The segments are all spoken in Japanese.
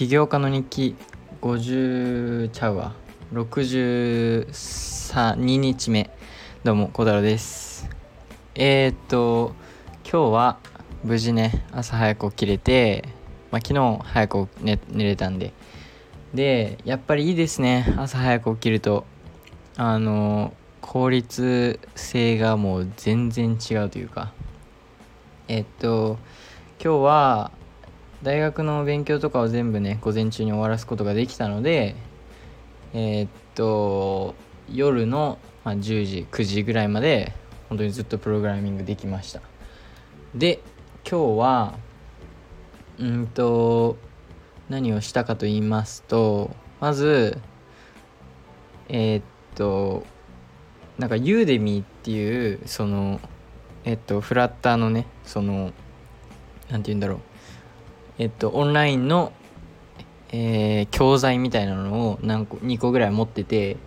起業家の日記50ちゃうわ62日目。どうも小太郎です。えー、っと今日は無事ね朝早く起きれて、まあ、昨日早く寝寝れたんで。でやっぱりいいですね朝早く起きると。あの効率性がもう全然違うというか。えっと今日は大学の勉強とかを全部ね午前中に終わらすことができたのでえー、っと夜の、まあ、10時9時ぐらいまで本当にずっとプログラミングできました。で今日はうんと何をしたかと言いますとまずえー、っとなんかユーデミーっていうそのえっとフラッターのねその何て言うんだろう。えっとオンラインの、えー、教材みたいなのを何個2個ぐらい持ってて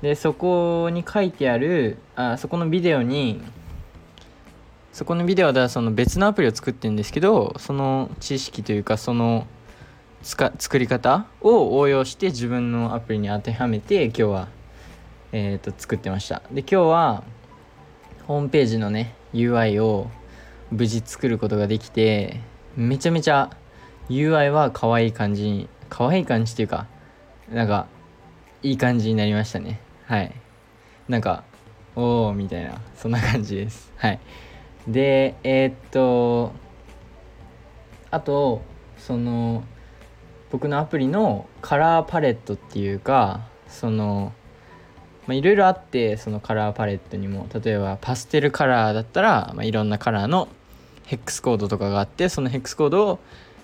でそこに書いてあるあそこのビデオにそこのビデオではその別のアプリを作ってるんですけどその知識というかその作り方を応用して自分のアプリに当てはめて今日は、えーと、と作ってました。で今日はホームページのね UI を無事作ることができてめちゃめちゃ UI は可愛い感じに可愛い感じっていうかなんかいい感じになりましたね。はい。なんかおおみたいなそんな感じです。はい。でえー、っとあとその僕のアプリのカラーパレットっていうかそのいろいろあってそのカラーパレットにも例えばパステルカラーだったら、まあ、いろんなカラーのヘックスコードとかがあってそのヘックスコードを、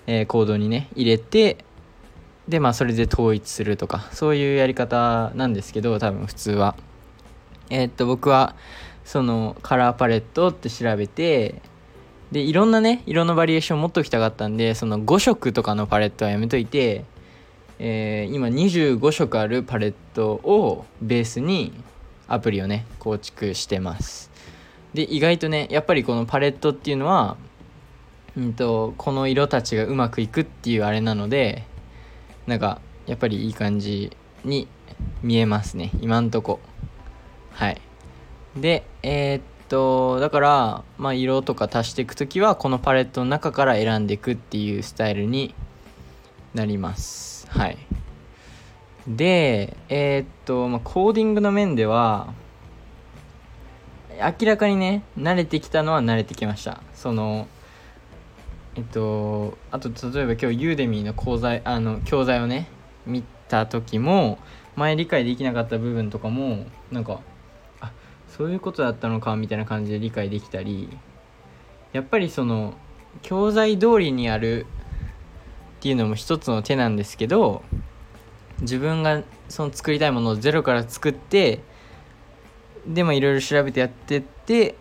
えー、コードにね入れてでまあそれで統一するとかそういうやり方なんですけど多分普通は。えー、っと僕はそのカラーパレットって調べてでいろんなね色のバリエーション持っときたかったんでその5色とかのパレットはやめといて、えー、今25色あるパレットをベースにアプリをね構築してます。で意外とねやっぱりこのパレットっていうのは、うんと、この色たちがうまくいくっていうあれなのでなんかやっぱりいい感じに見えますね。今んとこ。はい。でえー、っとだからまあ色とか足していく時はこのパレットの中から選んでいくっていうスタイルになります。はい。でえー、っと、まあ、コーディングの面では明らかにね慣れてきたのは慣れてきました。そのえっとあと例えば今日ユーデミーの講座あの教材をね見た時も前理解できなかった部分とかもなんかあそういうことだったのかみたいな感じで理解できたりやっぱりその教材通りにやるっていうのも一つの手なんですけど自分がその作りたいものをゼロから作ってでもいろいろ調べてやってって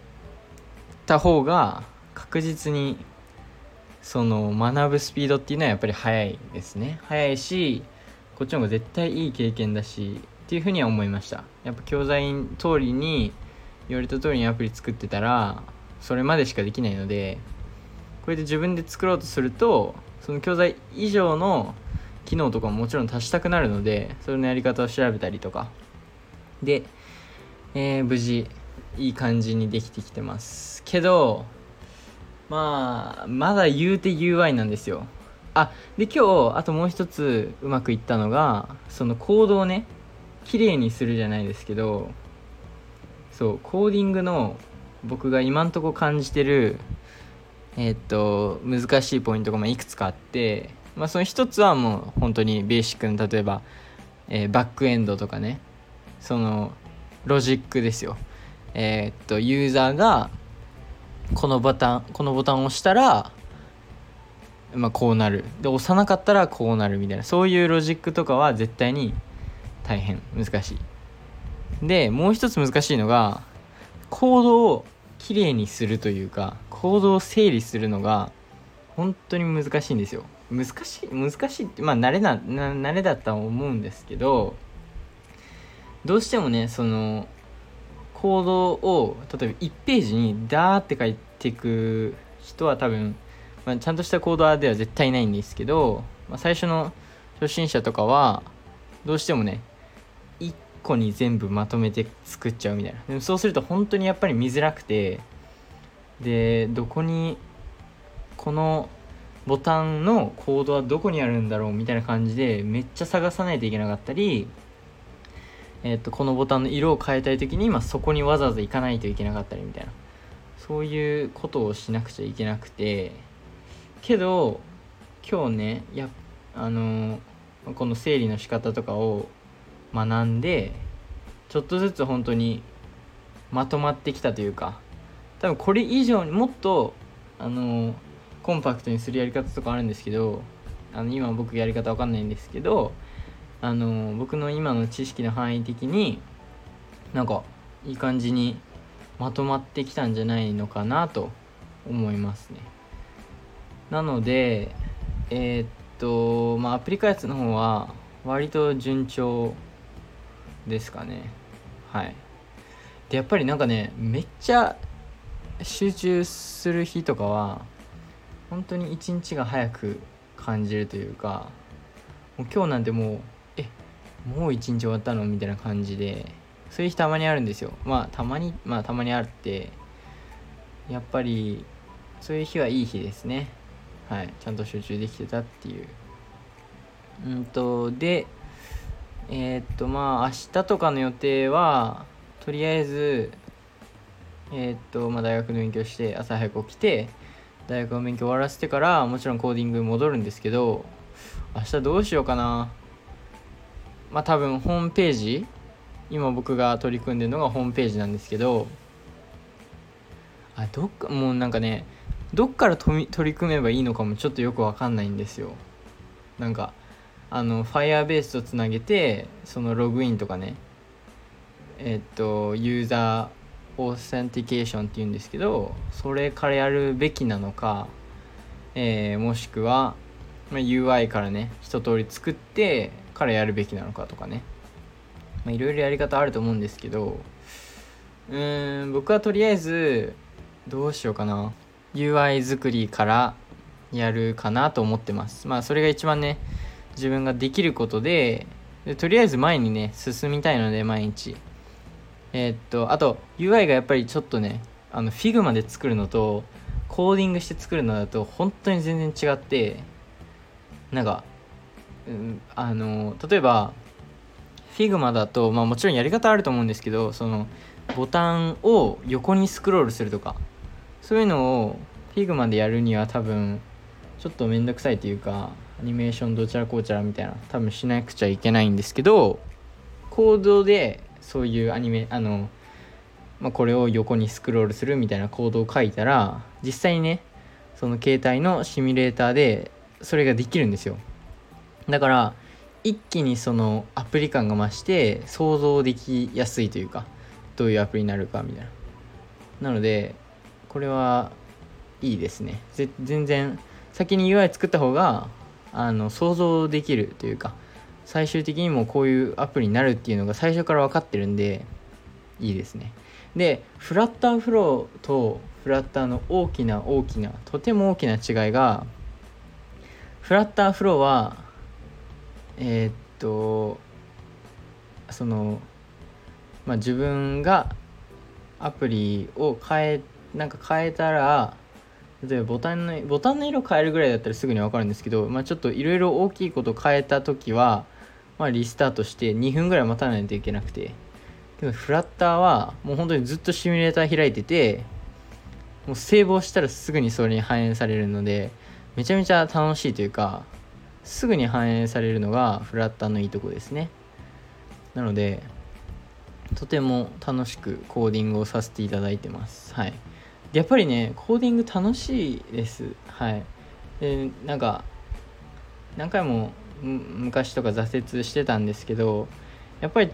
た方が確実にその学ぶスピードっていうのはやっぱり速いですね。速いしこっちの方が絶対いい経験だしっていうふうには思いました。やっぱ教材通りに言われた通りにアプリ作ってたらそれまでしかできないのでこれで自分で作ろうとするとその教材以上の機能とかももちろん足したくなるのでそれのやり方を調べたりとか。で、えー、無事いい感じにできてきてます。けどまあまだ言うて UI なんですよ。あで今日あともう一つうまくいったのがそのコードをね綺麗にするじゃないですけどそうコーディングの僕が今んとこ感じてるえー、っと難しいポイントがまいくつかあって、まあ、その一つはもう本当にベーシックな例えば、えー、バックエンドとかねそのロジックですよ。えー、っとユーザーがこのボタンこのボタンを押したらまあ、こうなる。で押さなかったらこうなるみたいな。そういうロジックとかは絶対に大変難しい。でもう一つ難しいのがコードをきれいにするというかコードを整理するのが本当に難しいんですよ。難しい難しいってまあ慣れな慣れだったと思うんですけどどうしてもねそのコードを例えば1ページにダーって書いていく人は多分、まあ、ちゃんとしたコードでは絶対ないんですけど、まあ、最初の初心者とかはどうしてもね1個に全部まとめて作っちゃうみたいな。でもそうすると本当にやっぱり見づらくてでどこにこのボタンのコードはどこにあるんだろうみたいな感じでめっちゃ探さないといけなかったり、えー、とこのボタンの色を変えたい時に、まあ、そこにわざわざ行かないといけなかったりみたいな。そういうことをしなくちゃいけなくて。けど今日ねやあのこの整理の仕方とかを学んでちょっとずつ本当にまとまってきたというか多分これ以上にもっとあのコンパクトにするやり方とかあるんですけどあの今僕やり方わかんないんですけどあの僕の今の知識の範囲的になんかいい感じにまとまってきたんじゃないのかなと思いますね。なのでえー、っとまあアプリ開発の方は割と順調ですかね。はい。でやっぱりなんかねめっちゃ集中する日とかは本当に一日が早く感じるというかもう今日なんてもうもう一日終わったの？みたいな感じでそういう日たまにあるんですよ。まあたまにまあたまにあってやっぱりそういう日はいい日ですね。はい。ちゃんと集中できてたっていう。うんとでえー、っとまあ明日とかの予定はとりあえずえー、っとまあ大学の勉強して朝早く起きて大学の勉強終わらせてからもちろんコーディング戻るんですけど明日どうしようかな。まあ多分ホームページ今僕が取り組んでるのがホームページなんですけどあどっかもうなんかねどっから取り組めばいいのかもちょっとよくわかんないんですよ。なんかあの Firebase とつなげてそのログインとかねえっとユーザーオーセンティケーションっていうんですけどそれからやるべきなのか、えー、もしくは、まあ、UI からね一通り作ってからやるべきなのかとかね。いろいろやり方あると思うんですけどうーん僕はとりあえずどうしようかな。UI 作りからやるかなと思ってます。まあそれが一番ね自分ができることででとりあえず前にね進みたいので毎日。えー、っとあと UI がやっぱりちょっとねあの Figma で作るのとコーディングして作るのだと本当に全然違ってなんか、あの例えば Figma だと、まあ、もちろんやり方あると思うんですけどそのボタンを横にスクロールするとかそういうのを Figma でやるには多分ちょっと面倒くさいというかアニメーションどちらこうちゃらみたいな多分しなくちゃいけないんですけどコードでそういうアニメあの、まあ、これを横にスクロールするみたいなコードを書いたら実際にねその携帯のシミュレーターでそれができるんですよ。だから一気にそのアプリ感が増して想像できやすいというかどういうアプリになるかみたいな。なのでこれはいいですね。全然先に UI 作った方があの想像できるというか最終的にもこういうアプリになるっていうのが最初から分かってるんでいいですね。でフラッターフローとフラッターの大きな大きなとても大きな違いがフラッターフローはえー、っとそのまあ自分がアプリを変えなんか変えたら例えばボタンのボタンの色変えるぐらいだったらすぐに分かるんですけど、まあ、ちょっといろいろ大きいこと変えた時は、まあ、リスタートして2分ぐらい待たないといけなくて。けどフラッターはもう本当にずっとシミュレーター開いててもうセーブをしたらすぐにそれに反映されるのでめちゃめちゃ楽しいというかすぐに反映されるのがフラッターのいいとこですね。なのでとても楽しくコーディングをさせていただいてます。はい。やっぱりねコーディング楽しいです。はい。でなんか何回も昔とか挫折してたんですけどやっぱり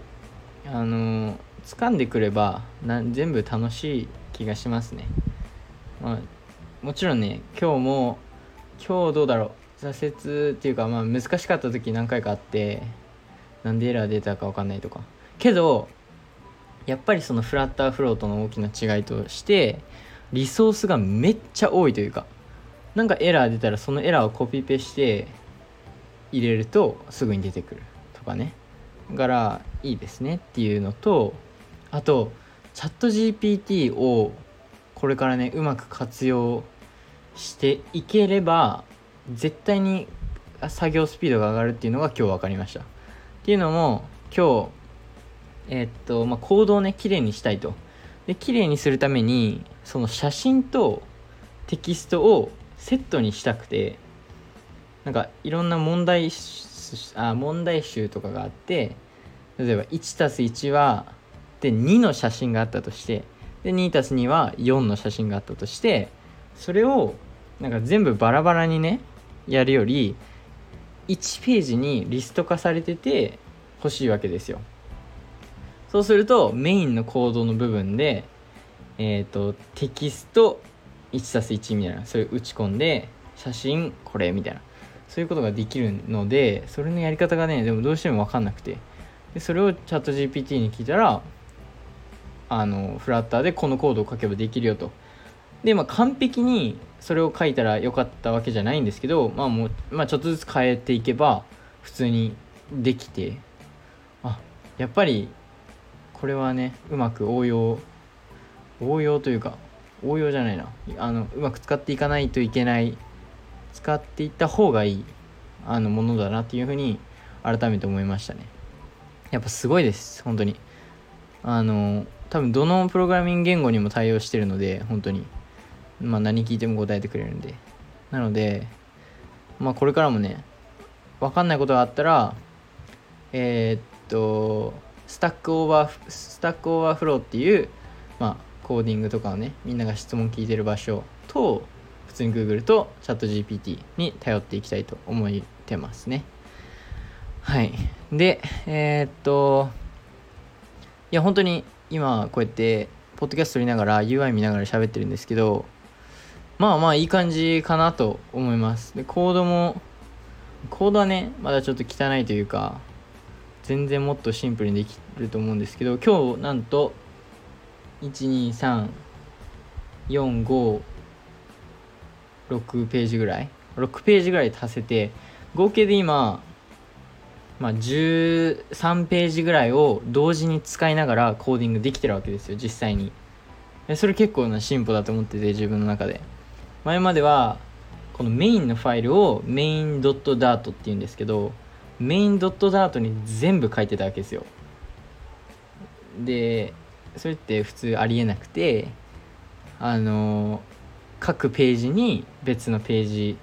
あの掴んでくればな全部楽しい気がしますね、まあ、もちろんね今日も今日どうだろう。挫折っていうかまあ難しかった時何回かあってなんでエラー出たか分かんないとか。けどやっぱりそのフラッターフロートの大きな違いとしてリソースがめっちゃ多いというかなんかエラー出たらそのエラーをコピペして入れるとすぐに出てくるとかね。だからいいですねっていうのとあとチャット GPT をこれからねうまく活用していければ絶対に作業スピードが上がるっていうのが今日分かりました。っていうのも今日えー、っとまあコードをね綺麗にしたいと。で綺麗にするためにその写真とテキストをセットにしたくてなんかいろんな問題あ問題集とかがあって例えば 1+1 はで2の写真があったとしてで 2+2 は4の写真があったとしてそれをなんか全部バラバラにねやるより1ページにリスト化されてて欲しいわけですよ。そうするとメインのコードの部分でえっ、ー、とテキスト 1+1 みたいなそれ打ち込んで写真これみたいなそういうことができるのでそれのやり方がねでもどうしても分かんなくてでそれをチャット GPT に聞いたらあのフラッターでこのコードを書けばできるよと。でまあ完璧にそれを書いたらよかったわけじゃないんですけどまあもう、まあ、ちょっとずつ変えていけば普通にできてあやっぱりこれはねうまく応用応用というか応用じゃないな。あのうまく使っていかないといけない使っていった方がいいあのものだなっていうふうに改めて思いましたね。やっぱすごいです本当に。あの多分どのプログラミング言語にも対応してるので本当に。まあ何聞いても答えてくれるんで。なのでまあこれからもね分かんないことがあったらえー、っとスタックオーバースタックオーバーフローっていうまあコーディングとかをねみんなが質問聞いてる場所と普通に Google と ChatGPT に頼っていきたいと思ってますね。はい。でえー、っといや本当に今こうやってポッドキャスト録りながら UI 見ながら喋ってるんですけどまあまあいい感じかなと思います。でコードもコードはねまだちょっと汚いというか全然もっとシンプルにできると思うんですけど今日なんと12345 6ページぐらい？6ページぐらい足せて合計で今、まあ、13ページぐらいを同時に使いながらコーディングできてるわけですよ実際に。それ結構な進歩だと思ってて自分の中で。前まではこのメインのファイルをメインドットダートっていうんですけどメインドットダートに全部書いてたわけですよ。でそれって普通ありえなくてあの各ページに別のページ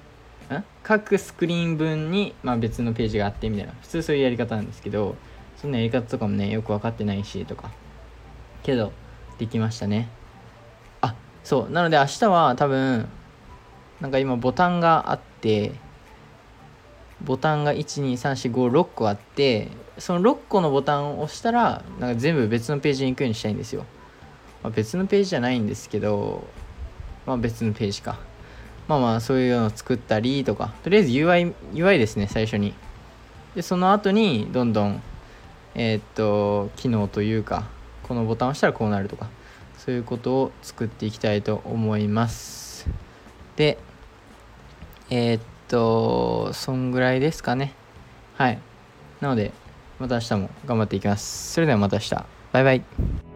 ん各スクリーン分に、まあ、別のページがあってみたいな普通そういうやり方なんですけどそんなやり方とかもねよく分かってないしとかけどできましたね。あそう。なので明日は多分なんか今ボタンがあってボタンが1、2、3、4、5、6個あってその6個のボタンを押したらなんか全部別のページに行くようにしたいんですよ、まあ、別のページじゃないんですけどまあ別のページか。まあまあそういうのを作ったりとか。とりあえず UI, UI ですね最初に。でその後にどんどんえー、っと機能というかこのボタンを押したらこうなるとかそういうことを作っていきたいと思います。でえー、っとそんぐらいですかね。はい。なのでまた明日も頑張っていきます。それではまた明日。バイバイ。